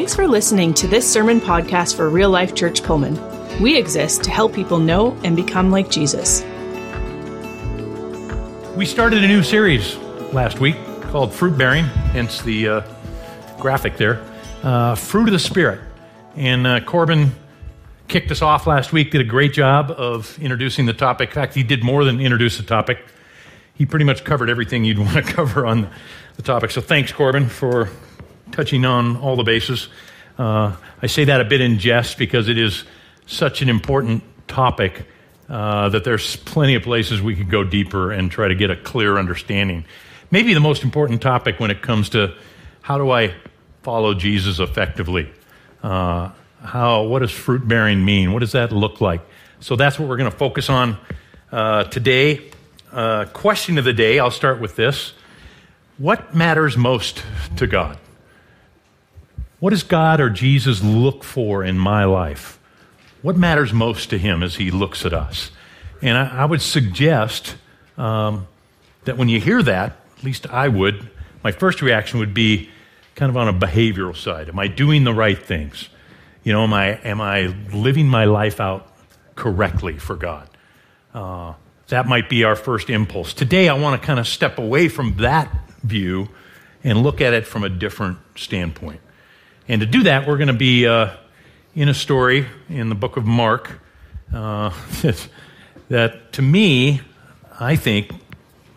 Thanks for listening to this sermon podcast for Real Life Church Pullman. We exist to help people know and become like Jesus. We started a new series last week called Fruit Bearing, hence the uh, graphic there. Uh, Fruit of the Spirit. And uh, Corbin kicked us off last week, did a great job of introducing the topic. In fact, he did more than introduce the topic. He pretty much covered everything you'd want to cover on the topic. So thanks, Corbin, for touching on all the bases. Uh, I say that a bit in jest because it is such an important topic uh, that there's plenty of places we could go deeper and try to get a clear understanding. Maybe the most important topic when it comes to how do I follow Jesus effectively? Uh, how, what does fruit bearing mean? What does that look like? So that's what we're going to focus on uh, today. Uh, question of the day, I'll start with this. What matters most to God? What does God or Jesus look for in my life? What matters most to him as he looks at us? And I, I would suggest um, that when you hear that, at least I would, my first reaction would be kind of on a behavioral side. Am I doing the right things? You know, am I, am I living my life out correctly for God? Uh, that might be our first impulse. Today, I want to kind of step away from that view and look at it from a different standpoint. And to do that, we're going to be uh, in a story in the book of Mark uh, that, to me, I think,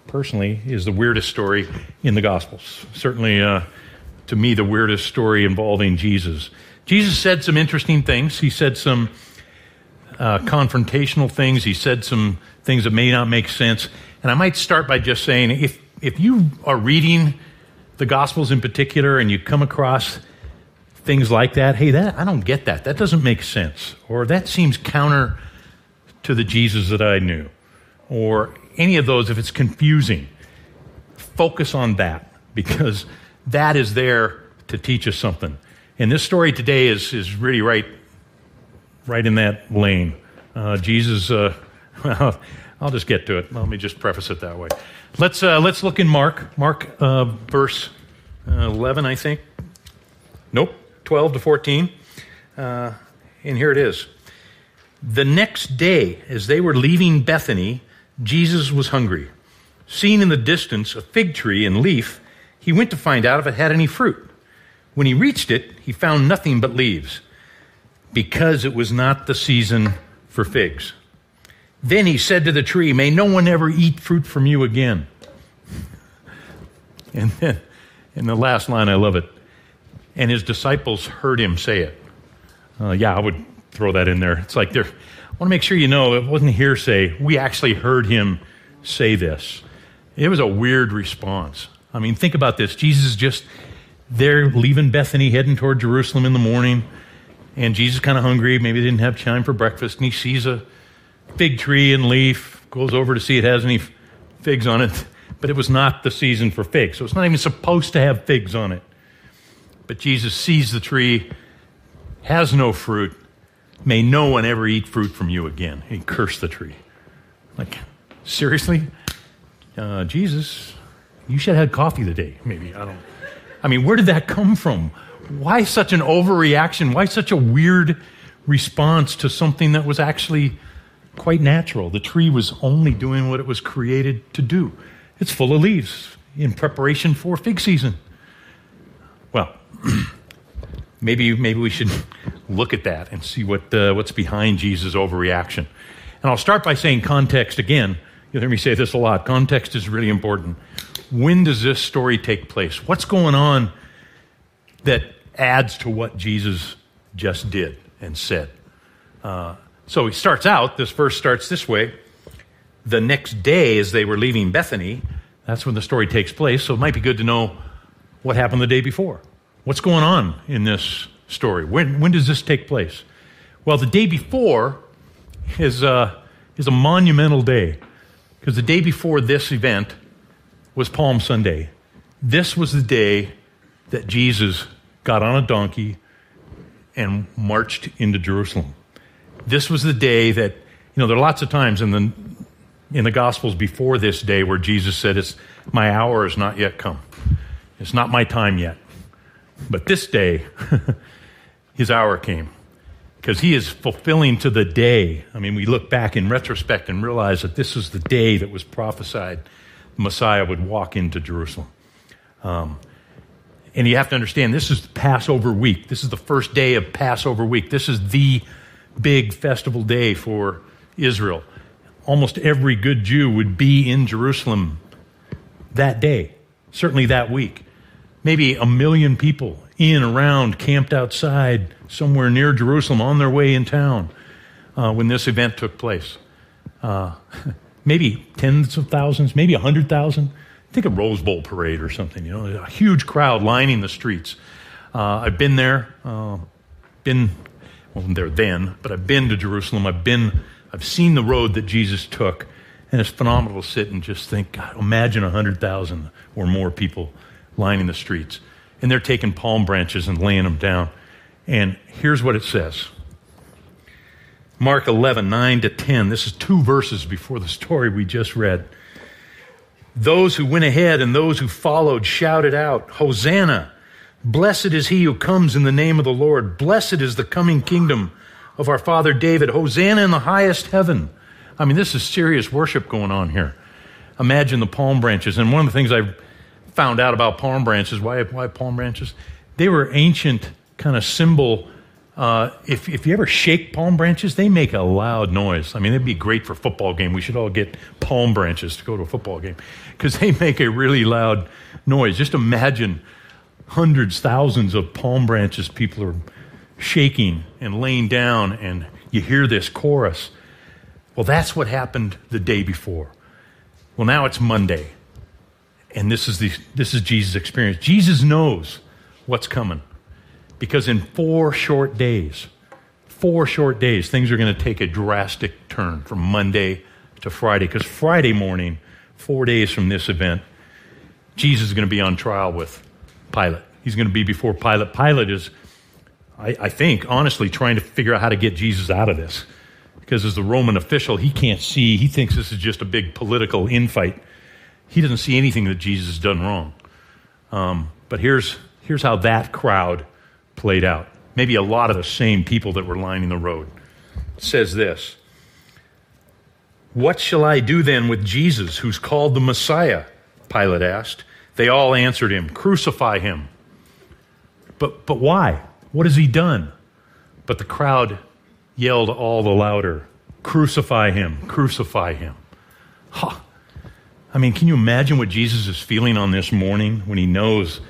personally, is the weirdest story in the Gospels. Certainly, uh, to me, the weirdest story involving Jesus. Jesus said some interesting things. He said some uh, confrontational things. He said some things that may not make sense. And I might start by just saying if, if you are reading the Gospels in particular and you come across things like that. Hey, that I don't get that. That doesn't make sense. Or that seems counter to the Jesus that I knew. Or any of those if it's confusing. Focus on that because that is there to teach us something. And this story today is is really right right in that lane. Uh, Jesus uh, I'll just get to it. Let me just preface it that way. Let's uh, let's look in Mark, Mark uh, verse uh, eleven, I think. Nope, 12 to 14. Uh, and here it is. The next day, as they were leaving Bethany, Jesus was hungry. Seeing in the distance a fig tree and leaf, he went to find out if it had any fruit. When he reached it, he found nothing but leaves, because it was not the season for figs. Then he said to the tree, May no one ever eat fruit from you again. And then, in the last line, I love it and his disciples heard him say it. Uh, yeah, I would throw that in there. It's like. I want to make sure you know it wasn't hearsay. We actually heard him say this. It was a weird response. I mean, think about this. Jesus is just there leaving Bethany, heading toward Jerusalem in the morning, and Jesus kind of hungry. Maybe didn't have time for breakfast, and he sees a fig tree and leaf. Goes over to see it has any figs on it, but it was not the season for figs, so it's not even supposed to have figs on it. But Jesus sees the tree, has no fruit. May no one ever eat fruit from you again. He cursed the tree. Like, seriously? Uh, Jesus, you should have had coffee today. Maybe. I don't. I mean, where did that come from? Why such an overreaction? Why such a weird response to something that was actually quite natural? The tree was only doing what it was created to do. It's full of leaves in preparation for fig season. Maybe, maybe we should look at that and see what, uh, what's behind Jesus' overreaction. And I'll start by saying context again. You'll hear me say this a lot. Context is really important. When does this story take place? What's going on that adds to what Jesus just did and said? Uh, so he starts out, this verse starts this way. The next day, as they were leaving Bethany, that's when the story takes place. So it might be good to know what happened the day before. What's going on in this story? When, when does this take place? Well, the day before is, uh, is a monumental day because the day before this event was Palm Sunday. This was the day that Jesus got on a donkey and marched into Jerusalem. This was the day that, you know, there are lots of times in the, in the Gospels before this day where Jesus said, it's, My hour has not yet come. It's not my time yet. But this day his hour came because he is fulfilling to the day. I mean, we look back in retrospect and realize that this is the day that was prophesied Messiah would walk into Jerusalem. Um, and you have to understand, this is Passover week. This is the first day of Passover week. This is the big festival day for Israel. Almost every good Jew would be in Jerusalem that day, certainly that week. Maybe a million people in, around, camped outside somewhere near Jerusalem on their way in town uh, when this event took place. Uh, maybe tens of thousands, maybe a hundred thousand. Think a Rose Bowl parade or something. You know, a huge crowd lining the streets. Uh, I've been there, uh, been well there then, but I've been to Jerusalem. I've been, I've seen the road that Jesus took, and it's phenomenal to sit and just think. God, imagine a hundred thousand or more people lining the streets, and they're taking palm branches and laying them down. And here's what it says. Mark 11, 9 to 10. This is two verses before the story we just read. Those who went ahead and those who followed shouted out, Hosanna! Blessed is he who comes in the name of the Lord. Blessed is the coming kingdom of our father David. Hosanna in the highest heaven. I mean, this is serious worship going on here. Imagine the palm branches. And one of the things I found out about palm branches, why, why palm branches? They were ancient kind of symbol uh, if, if you ever shake palm branches, they make a loud noise. I mean, it'd be great for a football game. We should all get palm branches to go to a football game because they make a really loud noise. Just imagine hundreds, thousands of palm branches people are shaking and laying down, and you hear this chorus. Well, that's what happened the day before. Well, now it's Monday, and this is, the, this is Jesus' experience. Jesus knows what's coming. Because in four short days, four short days, things are going to take a drastic turn from Monday to Friday. Because Friday morning, four days from this event, Jesus is going to be on trial with Pilate. He's going to be before Pilate. Pilate is, I, I think, honestly, trying to figure out how to get Jesus out of this. Because as the Roman official, he can't see. He thinks this is just a big political infight. He doesn't see anything that Jesus has done wrong. Um, but here's, here's how that crowd played out. Maybe a lot of the same people that were lining the road. It says this What shall I do then with Jesus, who's called the Messiah? Pilate asked. They all answered him, Crucify him. But, but why? What has he done? But the crowd yelled all the louder, Crucify him, crucify him. Huh. I mean, can you imagine what Jesus is feeling on this morning when he knows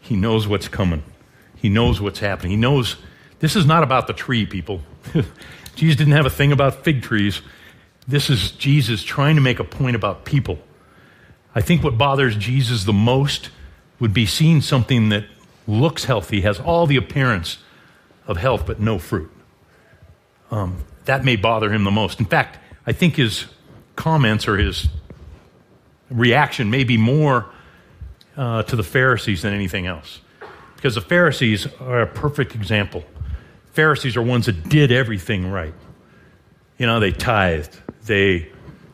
he knows what's coming? He knows what's happening. He knows this is not about the tree, people. Jesus didn't have a thing about fig trees. This is Jesus trying to make a point about people. I think what bothers Jesus the most would be seeing something that looks healthy, has all the appearance of health, but no fruit. Um, that may bother him the most. In fact, I think his comments or his reaction may be more uh, to the Pharisees than anything else. Because the Pharisees are a perfect example. Pharisees are ones that did everything right. You know, they tithed, they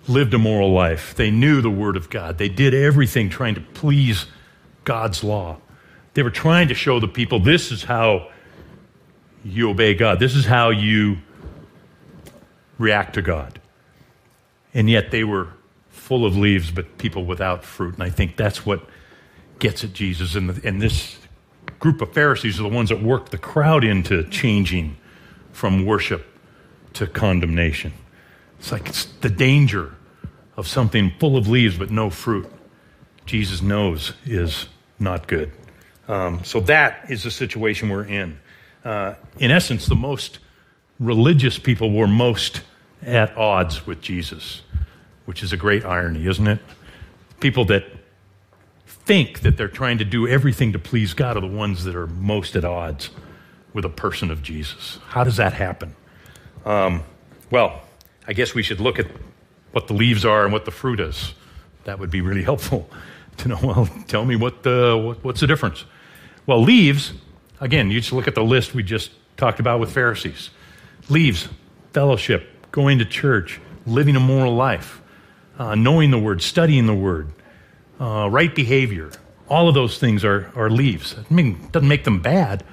lived a moral life, they knew the Word of God, they did everything trying to please God's law. They were trying to show the people this is how you obey God, this is how you react to God. And yet they were full of leaves, but people without fruit. And I think that's what gets at Jesus. And, and this group of Pharisees are the ones that worked the crowd into changing from worship to condemnation. It's like it's the danger of something full of leaves but no fruit. Jesus knows is not good. Um, so that is the situation we're in. Uh, in essence, the most religious people were most at odds with Jesus, which is a great irony, isn't it? People that think that they're trying to do everything to please God are the ones that are most at odds with a person of Jesus. How does that happen? Um, well, I guess we should look at what the leaves are and what the fruit is. That would be really helpful to know. Well, tell me what the what, what's the difference? Well, leaves. Again, you just look at the list we just talked about with Pharisees. Leaves, fellowship, going to church, living a moral life, uh, knowing the word, studying the word, uh, right behavior. All of those things are, are leaves. I mean, it doesn't make them bad,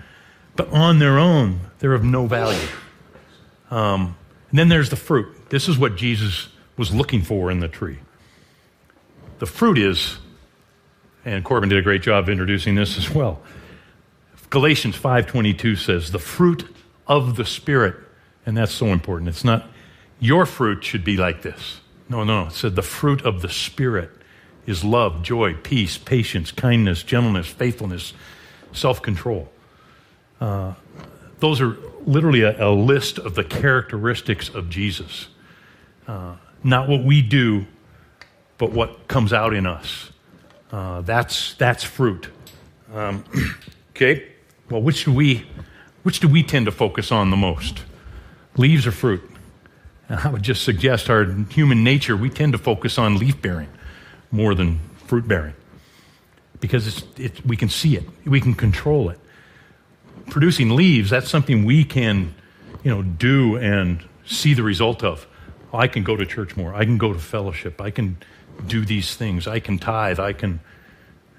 but on their own, they're of no value. Um, and then there's the fruit. This is what Jesus was looking for in the tree. The fruit is, and Corbin did a great job introducing this as well. Galatians 5:22 says, "The fruit of the spirit," and that's so important. It's not your fruit should be like this. No, no. It said the fruit of the spirit is love, joy, peace, patience, kindness, gentleness, faithfulness, self-control. Uh, those are literally a, a, list of the characteristics of Jesus. Uh, not what we do, but what comes out in us. Uh, that's, that's fruit. Um, okay? Well, which do, we, which do we tend to focus on the most? Leaves or fruit? I would just suggest our human nature, we tend to focus on leaf bearing more than fruit bearing because it's, it, we can see it, we can control it. Producing leaves, that's something we can you know, do and see the result of. I can go to church more. I can go to fellowship. I can do these things. I can tithe. I can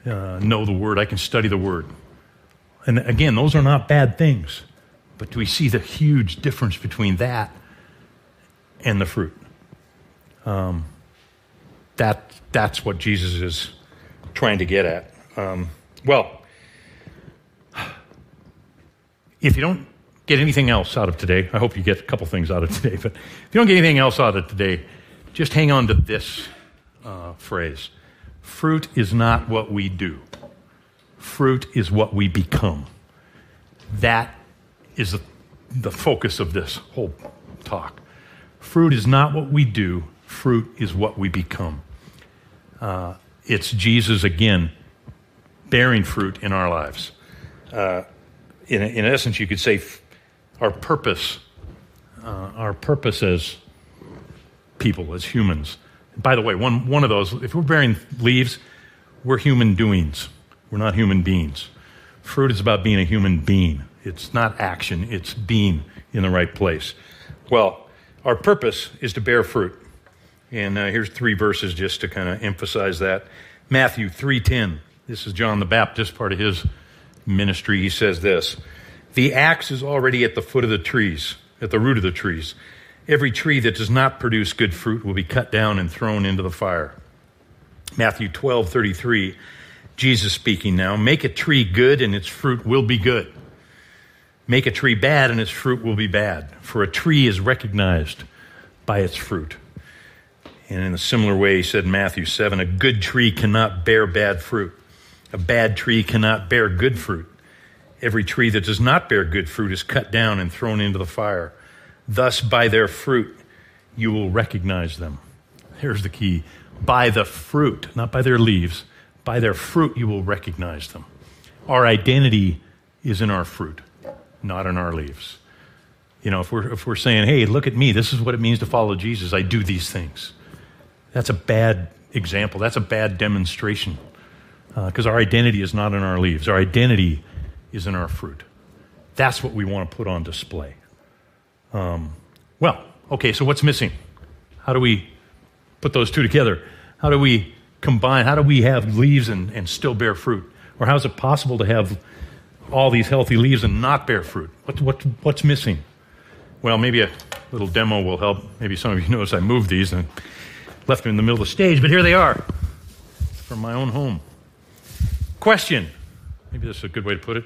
uh, know the word. I can study the word. And again, those are not bad things. But do we see the huge difference between that and the fruit? Um, that, that's what Jesus is trying to get at. Um, well, if you don't get anything else out of today, I hope you get a couple things out of today, but if you don't get anything else out of today, just hang on to this uh, phrase fruit is not what we do, fruit is what we become. That is the, the focus of this whole talk. Fruit is not what we do, fruit is what we become. Uh, it's Jesus again bearing fruit in our lives. Uh, in, in essence, you could say f- our purpose, uh, our purpose as people, as humans. By the way, one, one of those, if we're bearing leaves, we're human doings. We're not human beings. Fruit is about being a human being. It's not action, it's being in the right place. Well, our purpose is to bear fruit. And uh, here's three verses just to kind of emphasize that. Matthew 3:10. This is John the Baptist, part of his ministry. He says this: "The axe is already at the foot of the trees, at the root of the trees. Every tree that does not produce good fruit will be cut down and thrown into the fire." Matthew 12:33. Jesus speaking now, "Make a tree good and its fruit will be good. Make a tree bad and its fruit will be bad, for a tree is recognized by its fruit." And in a similar way, he said in Matthew 7 a good tree cannot bear bad fruit, a bad tree cannot bear good fruit. Every tree that does not bear good fruit is cut down and thrown into the fire. Thus, by their fruit, you will recognize them. Here's the key by the fruit, not by their leaves, by their fruit, you will recognize them. Our identity is in our fruit, not in our leaves. You know, if we're, if we're saying, hey, look at me, this is what it means to follow Jesus, I do these things that's a bad example. That's a bad demonstration. Because uh, our identity is not in our leaves, our identity is in our fruit. That's what we want to put on display. Um, well, okay, so what's missing? How do we put those two together? How do we combine? How do we have leaves and, and still bear fruit? Or how is it possible to have all these healthy leaves and not bear fruit? What, what, what's missing? Well, maybe a little demo will help. Maybe some of you notice I moved these and left them in the middle of the stage, but here they are from my own home. Question maybe this is a good way to put it.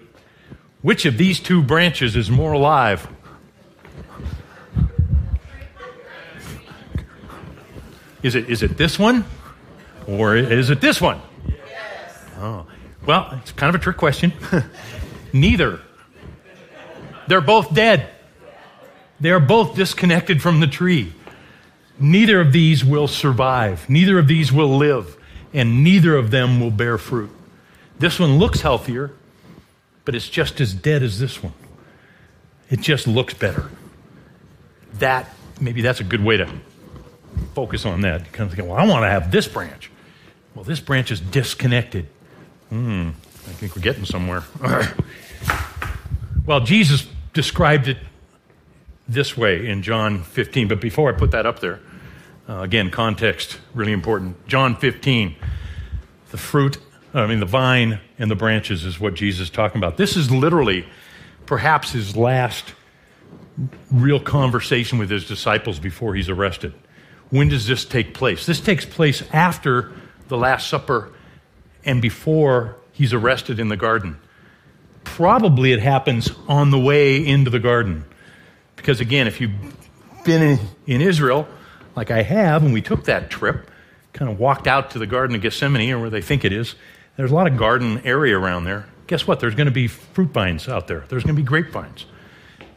Which of these two branches is more alive? Is it, is it this one? Or is it this one? Yes. Oh. Well, it's kind of a trick question. Neither. They're both dead. They are both disconnected from the tree. Neither of these will survive. Neither of these will live. And neither of them will bear fruit. This one looks healthier, but it's just as dead as this one. It just looks better. That, maybe that's a good way to focus on that. You kind of think, well, I want to have this branch. Well, this branch is disconnected. Hmm, I think we're getting somewhere. well, Jesus described it this way in John 15. But before I put that up there, uh, again, context, really important. John 15, the fruit, I mean, the vine and the branches is what Jesus is talking about. This is literally perhaps his last real conversation with his disciples before he's arrested. When does this take place? This takes place after the Last Supper and before he's arrested in the garden. Probably it happens on the way into the garden. Because again, if you've been in, in Israel, like I have, and we took that trip, kind of walked out to the Garden of Gethsemane, or where they think it is, there's a lot of garden area around there. Guess what? There's going to be fruit vines out there. There's going to be grapevines.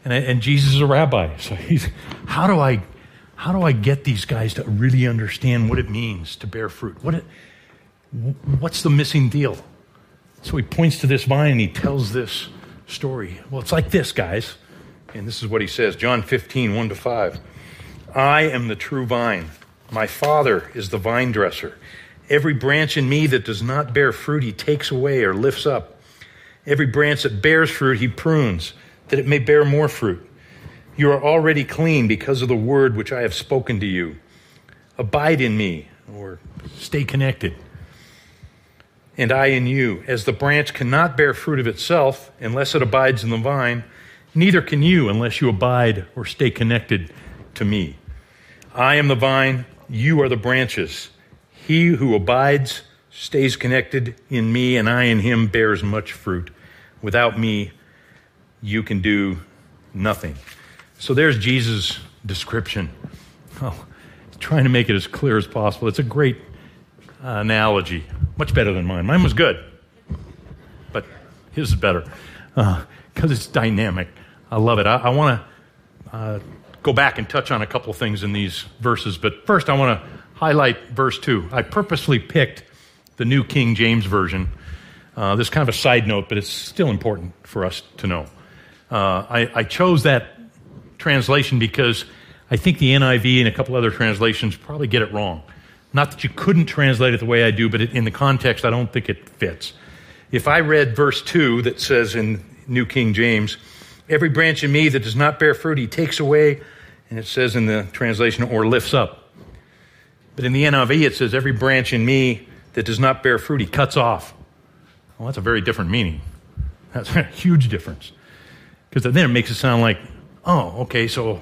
And, and Jesus is a rabbi. So he's, how do I, how do I get these guys to really understand what it means to bear fruit? What it, what's the missing deal? So he points to this vine and he tells this story. Well, it's like this, guys. And this is what he says John 15, 1 to 5. I am the true vine. My Father is the vine dresser. Every branch in me that does not bear fruit, he takes away or lifts up. Every branch that bears fruit, he prunes, that it may bear more fruit. You are already clean because of the word which I have spoken to you. Abide in me, or stay connected and I in you. As the branch cannot bear fruit of itself unless it abides in the vine, neither can you unless you abide or stay connected to me. I am the vine, you are the branches. He who abides stays connected in me, and I in him bears much fruit. Without me, you can do nothing. So there's Jesus' description. Oh, trying to make it as clear as possible. It's a great uh, analogy. Much better than mine. Mine was good, but his is better because uh, it's dynamic. I love it. I, I want to uh, go back and touch on a couple things in these verses, but first I want to highlight verse 2. I purposely picked the New King James Version. Uh, this is kind of a side note, but it's still important for us to know. Uh, I, I chose that translation because I think the NIV and a couple other translations probably get it wrong. Not that you couldn't translate it the way I do, but in the context, I don't think it fits. If I read verse 2 that says in New King James, Every branch in me that does not bear fruit, he takes away, and it says in the translation, or lifts up. But in the NIV, it says, Every branch in me that does not bear fruit, he cuts off. Well, that's a very different meaning. That's a huge difference. Because then it makes it sound like, oh, okay, so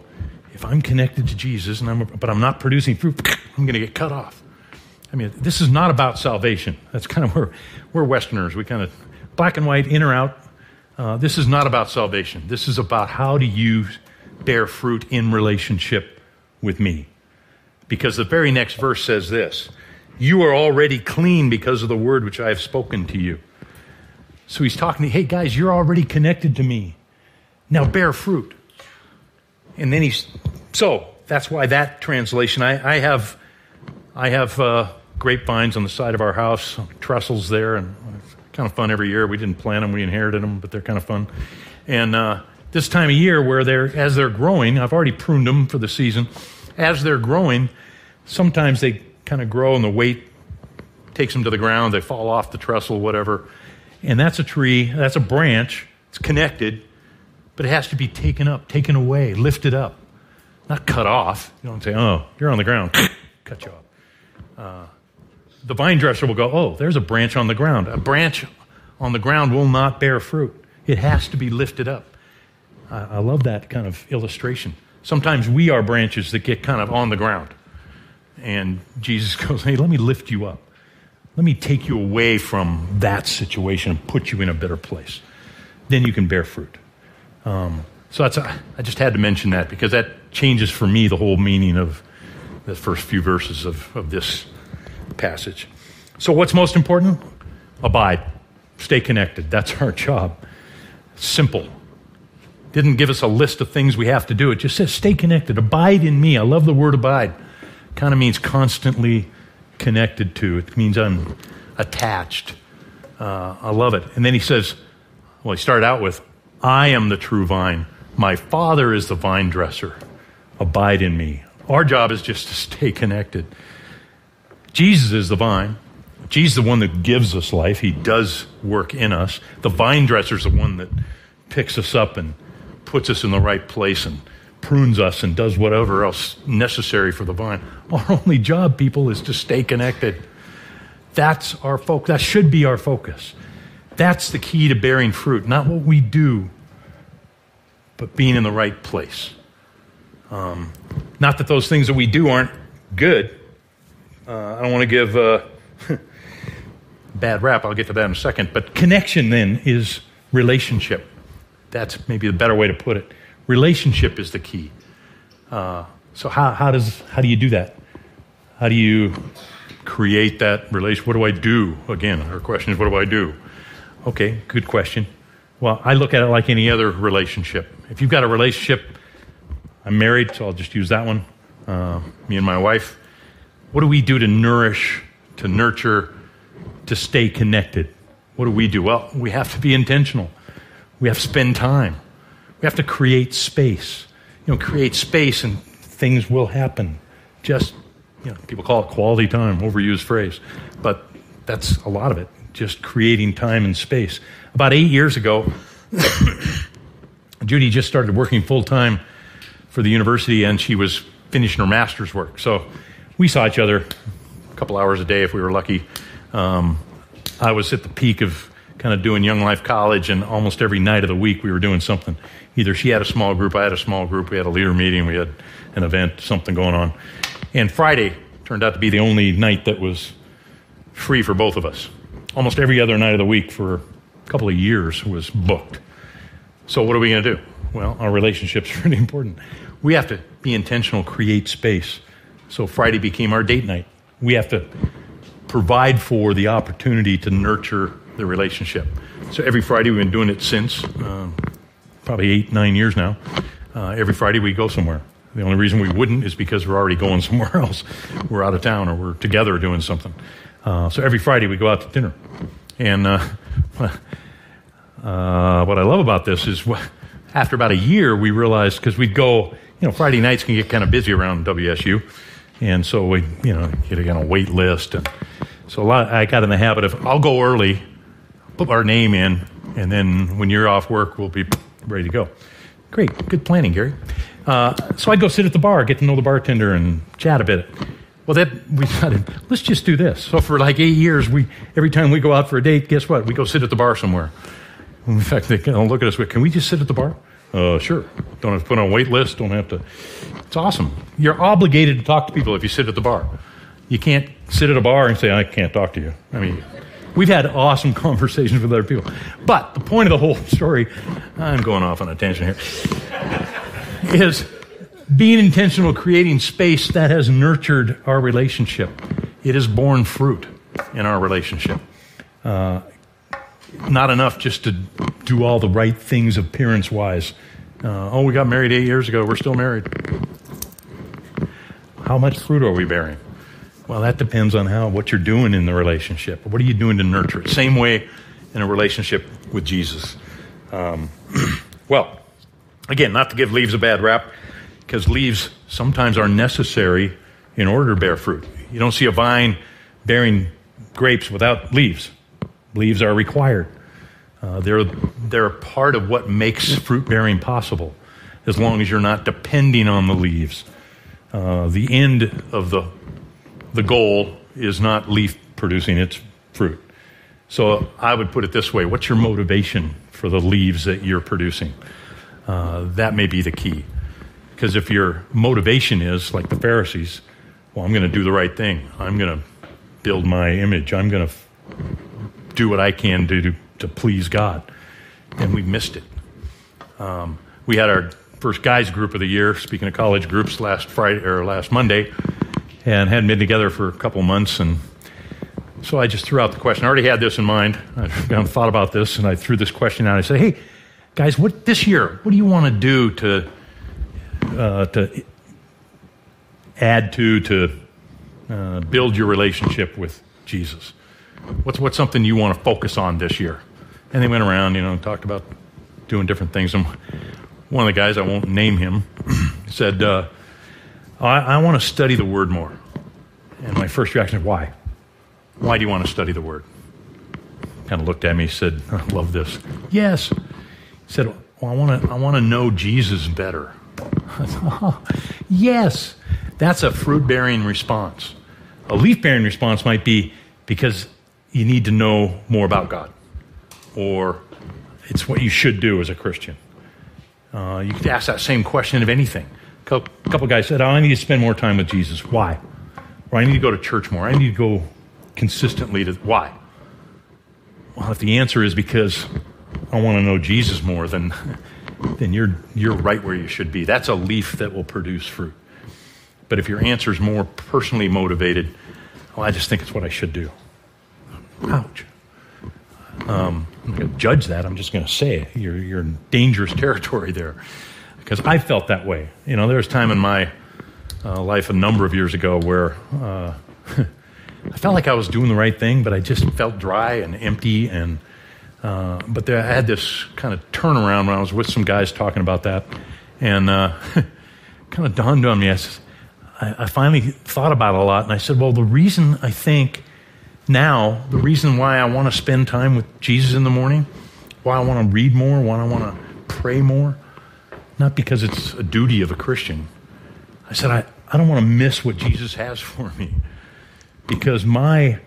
if I'm connected to Jesus, and I'm, but I'm not producing fruit, I'm going to get cut off. I mean, this is not about salvation. That's kind of where we're Westerners. We kind of black and white, in or out. Uh, this is not about salvation. This is about how do you bear fruit in relationship with me. Because the very next verse says this You are already clean because of the word which I have spoken to you. So he's talking to, hey guys, you're already connected to me. Now bear fruit. And then he's, so that's why that translation, I, I have, I have uh, grapevines on the side of our house, trestles there, and it's kind of fun every year. We didn't plant them, we inherited them, but they're kind of fun. And uh, this time of year, where they're, as they're growing, I've already pruned them for the season. As they're growing, sometimes they kind of grow and the weight takes them to the ground, they fall off the trestle, whatever. And that's a tree, that's a branch, it's connected but it has to be taken up, taken away, lifted up, not cut off. You don't say, oh, you're on the ground, cut you off. Uh, the vine dresser will go, oh, there's a branch on the ground. A branch on the ground will not bear fruit, it has to be lifted up. I, I love that kind of illustration. Sometimes we are branches that get kind of on the ground. And Jesus goes, hey, let me lift you up. Let me take you away from that situation and put you in a better place. Then you can bear fruit. Um, so that's I just had to mention that because that changes for me the whole meaning of the first few verses of, of this passage. So, what's most important? Abide. Stay connected. That's our job. Simple. Didn't give us a list of things we have to do. It just says stay connected. Abide in me. I love the word abide. Kind of means constantly connected to. It means I'm attached. Uh, I love it. And then he says, well, he started out with, I am the true vine. My Father is the vine dresser. Abide in me. Our job is just to stay connected. Jesus is the vine. Jesus is the one that gives us life. He does work in us. The vine dresser is the one that picks us up and puts us in the right place and prunes us and does whatever else necessary for the vine. Our only job, people, is to stay connected. That's our focus. That should be our focus. That's the key to bearing fruit, not what we do, but being in the right place. Um, not that those things that we do aren't good. Uh, I don't want to give uh, bad rap. I'll get to that in a second. But connection then is relationship. That's maybe the better way to put it. Relationship is the key. Uh, so how, how does how do you do that? How do you create that relation? What do I do? Again, our question is, what do I do? Okay, good question. Well, I look at it like any other relationship. If you've got a relationship, I'm married, so I'll just use that one. Uh, me and my wife. What do we do to nourish, to nurture, to stay connected? What do we do? Well, we have to be intentional. We have to spend time. We have to create space. You know, create space and things will happen. Just, you know, people call it quality time, overused phrase, but that's a lot of it. Just creating time and space. About eight years ago, Judy just started working full time for the university and she was finishing her master's work. So we saw each other a couple hours a day if we were lucky. Um, I was at the peak of kind of doing Young Life College, and almost every night of the week we were doing something. Either she had a small group, I had a small group, we had a leader meeting, we had an event, something going on. And Friday turned out to be the only night that was free for both of us. Almost every other night of the week for a couple of years was booked. So, what are we going to do? Well, our relationship's really important. We have to be intentional, create space. So, Friday became our date night. We have to provide for the opportunity to nurture the relationship. So, every Friday, we've been doing it since um, probably eight, nine years now. Uh, every Friday, we go somewhere. The only reason we wouldn't is because we're already going somewhere else. We're out of town or we're together doing something. Uh, so every Friday we go out to dinner. And uh, uh, what I love about this is what, after about a year we realized because we'd go, you know, Friday nights can get kind of busy around WSU. And so we, you know, get a kind of wait list. And so a lot, I got in the habit of I'll go early, put our name in, and then when you're off work, we'll be ready to go. Great, good planning, Gary. Uh, so I'd go sit at the bar, get to know the bartender, and chat a bit. Well, that we decided let's just do this. So for like eight years, we every time we go out for a date, guess what? We go sit at the bar somewhere. In fact, they of look at us. Can we just sit at the bar? Uh, sure. Don't have to put on a wait list. Don't have to. It's awesome. You're obligated to talk to people if you sit at the bar. You can't sit at a bar and say, "I can't talk to you." I mean, we've had awesome conversations with other people. But the point of the whole story, I'm going off on a tangent here, is being intentional, creating space that has nurtured our relationship. It has borne fruit in our relationship. Uh, not enough just to do all the right things appearance wise. Uh, oh, we got married eight years ago. We're still married. How much fruit are we bearing? Well, that depends on how what you're doing in the relationship. What are you doing to nurture it? Same way in a relationship with Jesus. Um, well, again, not to give leaves a bad rap, because leaves sometimes are necessary in order to bear fruit. You don't see a vine bearing grapes without leaves. Leaves are required. Uh, they're, they're part of what makes fruit bearing possible, as long as you're not depending on the leaves. Uh, the end of the, the goal is not leaf producing, it's fruit. So I would put it this way what's your motivation for the leaves that you're producing? Uh, that may be the key. Because if your motivation is, like the Pharisees, well, I'm going to do the right thing, I'm going to build my image, I'm going to do what I can do to, to please God, And we missed it. Um, we had our first guys group of the year, speaking of college groups, last Friday or last Monday, and hadn't been together for a couple months. And so I just threw out the question. I already had this in mind. I thought about this, and I threw this question out. I said, "Hey, guys, what this year? What do you want to do to uh, to add to to uh, build your relationship with Jesus? What's what's something you want to focus on this year?" And they went around, you know, and talked about doing different things. And one of the guys, I won't name him, said, uh, I, I want to study the Word more. And my first reaction is, why? Why do you want to study the Word? Kind of looked at me, said, I love this. Yes. He said, well, I want to I want to know Jesus better. yes. That's a fruit bearing response. A leaf bearing response might be because you need to know more about God, or it's what you should do as a Christian. Uh, you could ask that same question of anything. A couple guys said, oh, I need to spend more time with Jesus. Why? Or I need to go to church more. I need to go consistently to. Why? Well, if the answer is because I want to know Jesus more, then, then you're, you're right where you should be. That's a leaf that will produce fruit. But if your answer is more personally motivated, well, I just think it's what I should do. Ouch. Um, I'm going to judge that. I'm just going to say it. You're, you're in dangerous territory there. Because I felt that way. You know, there was time in my uh, life a number of years ago where uh, I felt like I was doing the right thing, but I just felt dry and empty. And uh, but there, I had this kind of turnaround when I was with some guys talking about that, and uh, kind of dawned on me. I, I finally thought about it a lot, and I said, well, the reason I think now, the reason why I want to spend time with Jesus in the morning, why I want to read more, why I want to pray more, not because it's a duty of a Christian. I said, I, I don't want to miss what Jesus has for me because my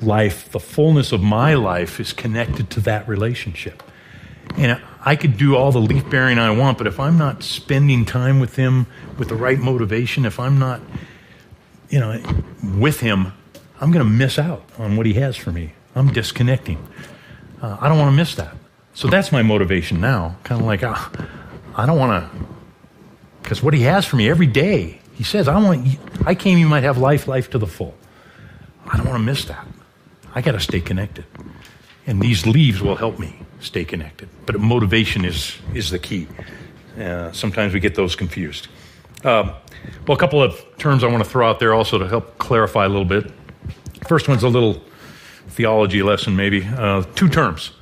life, the fullness of my life, is connected to that relationship. And I could do all the leaf bearing I want, but if I'm not spending time with Him with the right motivation, if I'm not, you know, with Him, I'm going to miss out on what He has for me. I'm disconnecting. Uh, I don't want to miss that. So that's my motivation now. Kind of like, uh, I don't want to, because what He has for me every day, He says, I want, I came, you might have life, life to the full. I don't want to miss that. I got to stay connected. And these leaves will help me stay connected. But motivation is, is the key. Uh, sometimes we get those confused. Uh, well, a couple of terms I want to throw out there also to help clarify a little bit. First one's a little theology lesson, maybe. Uh, two terms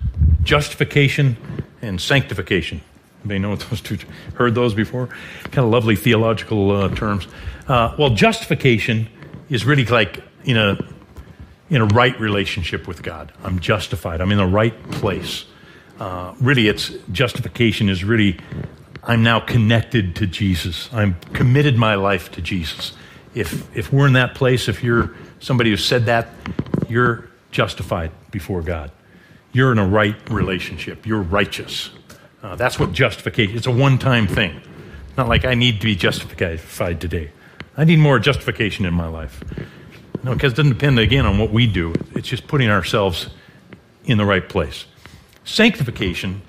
justification and sanctification. Anybody know what those two heard those before? Kind of lovely theological uh, terms. Uh, well, justification is really like in a in a right relationship with God. I'm justified. I'm in the right place. Uh, really, it's justification is really I'm now connected to Jesus. I'm committed my life to Jesus. If if we're in that place, if you're somebody who said that, you're justified before God. You're in a right relationship. You're righteous. Uh, that's what justification. It's a one-time thing. Not like I need to be justified today. I need more justification in my life. No, because it doesn't depend, again, on what we do. It's just putting ourselves in the right place. Sanctification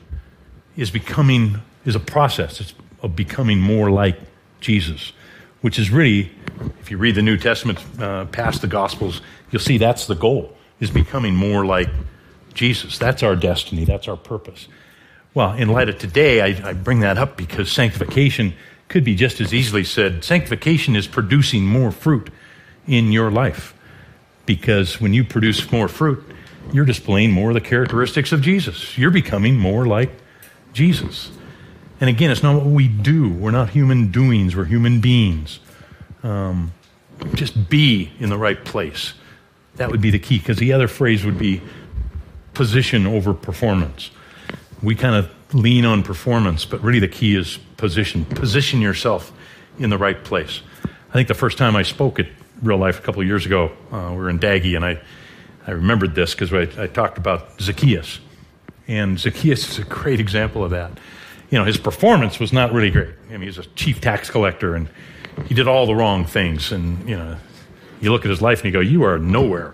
is becoming, is a process It's of becoming more like Jesus, which is really, if you read the New Testament uh, past the Gospels, you'll see that's the goal, is becoming more like Jesus. That's our destiny. That's our purpose. Well, in light of today, I, I bring that up because sanctification could be just as easily said sanctification is producing more fruit in your life. Because when you produce more fruit, you're displaying more of the characteristics of Jesus. You're becoming more like Jesus. And again, it's not what we do. We're not human doings, we're human beings. Um, just be in the right place. That would be the key, because the other phrase would be position over performance. We kind of lean on performance, but really the key is position. Position yourself in the right place. I think the first time I spoke at real life a couple of years ago. Uh, we were in Daggy, and I, I remembered this because I, I, talked about Zacchaeus. And Zacchaeus is a great example of that. You know, his performance was not really great. I mean, he's a chief tax collector, and he did all the wrong things. And, you know, you look at his life and you go, You are nowhere.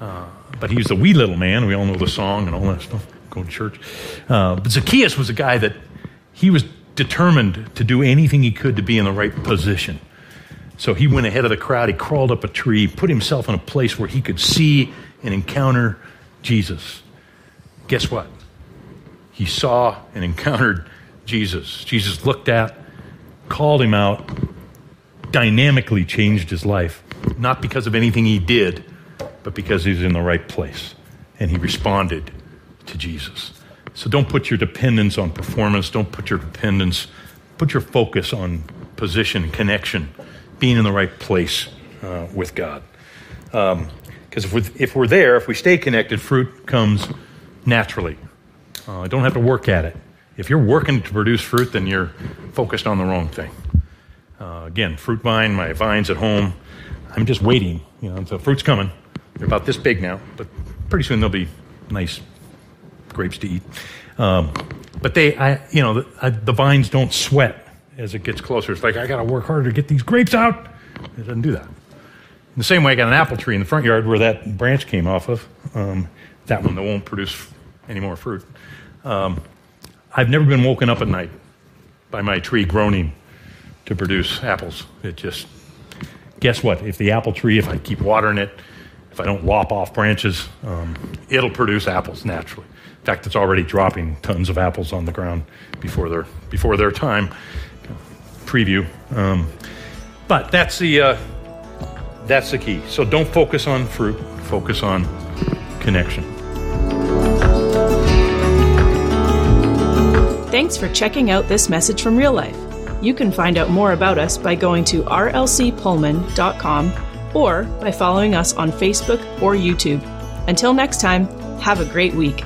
Uh, but he was a wee little man. We all know the song and all that stuff, going to church. Uh, but Zacchaeus was a guy that he was determined to do anything he could to be in the right position. So he went ahead of the crowd. He crawled up a tree, put himself in a place where he could see and encounter Jesus. Guess what? He saw and encountered Jesus. Jesus looked at, called him out, dynamically changed his life. Not because of anything he did, but because he was in the right place. And he responded to Jesus. So don't put your dependence on performance. Don't put your dependence, put your focus on position, connection being in the right place uh, with God. Because um, if, we're, if we're there, if we stay connected, fruit comes naturally. Uh, I don't have to work at it. If you're working to produce fruit, then you're focused on the wrong thing. Uh, again, fruit vine, my vine's at home. I'm just waiting. You know, the fruit's coming. They're about this big now, but pretty soon they'll be nice grapes to eat. Um, but they, I, you know, the, I, the vines don't sweat as it gets closer. It's like I got to work harder to get these grapes out. It doesn't do that. In the same way, I got an apple tree in the front yard where that branch came off of. Um, that one that won't produce any more fruit. Um, I've never been woken up at night by my tree groaning to produce apples. It just, guess what? If the apple tree, if I keep watering it, if I don't lop off branches, um, it'll produce apples naturally. In fact, it's already dropping tons of apples on the ground before their before their time. Preview, um, but that's the uh, that's the key. So don't focus on fruit. Focus on connection. Thanks for checking out this message from real life. You can find out more about us by going to rlcpullman.com or by following us on Facebook or YouTube. Until next time, have a great week.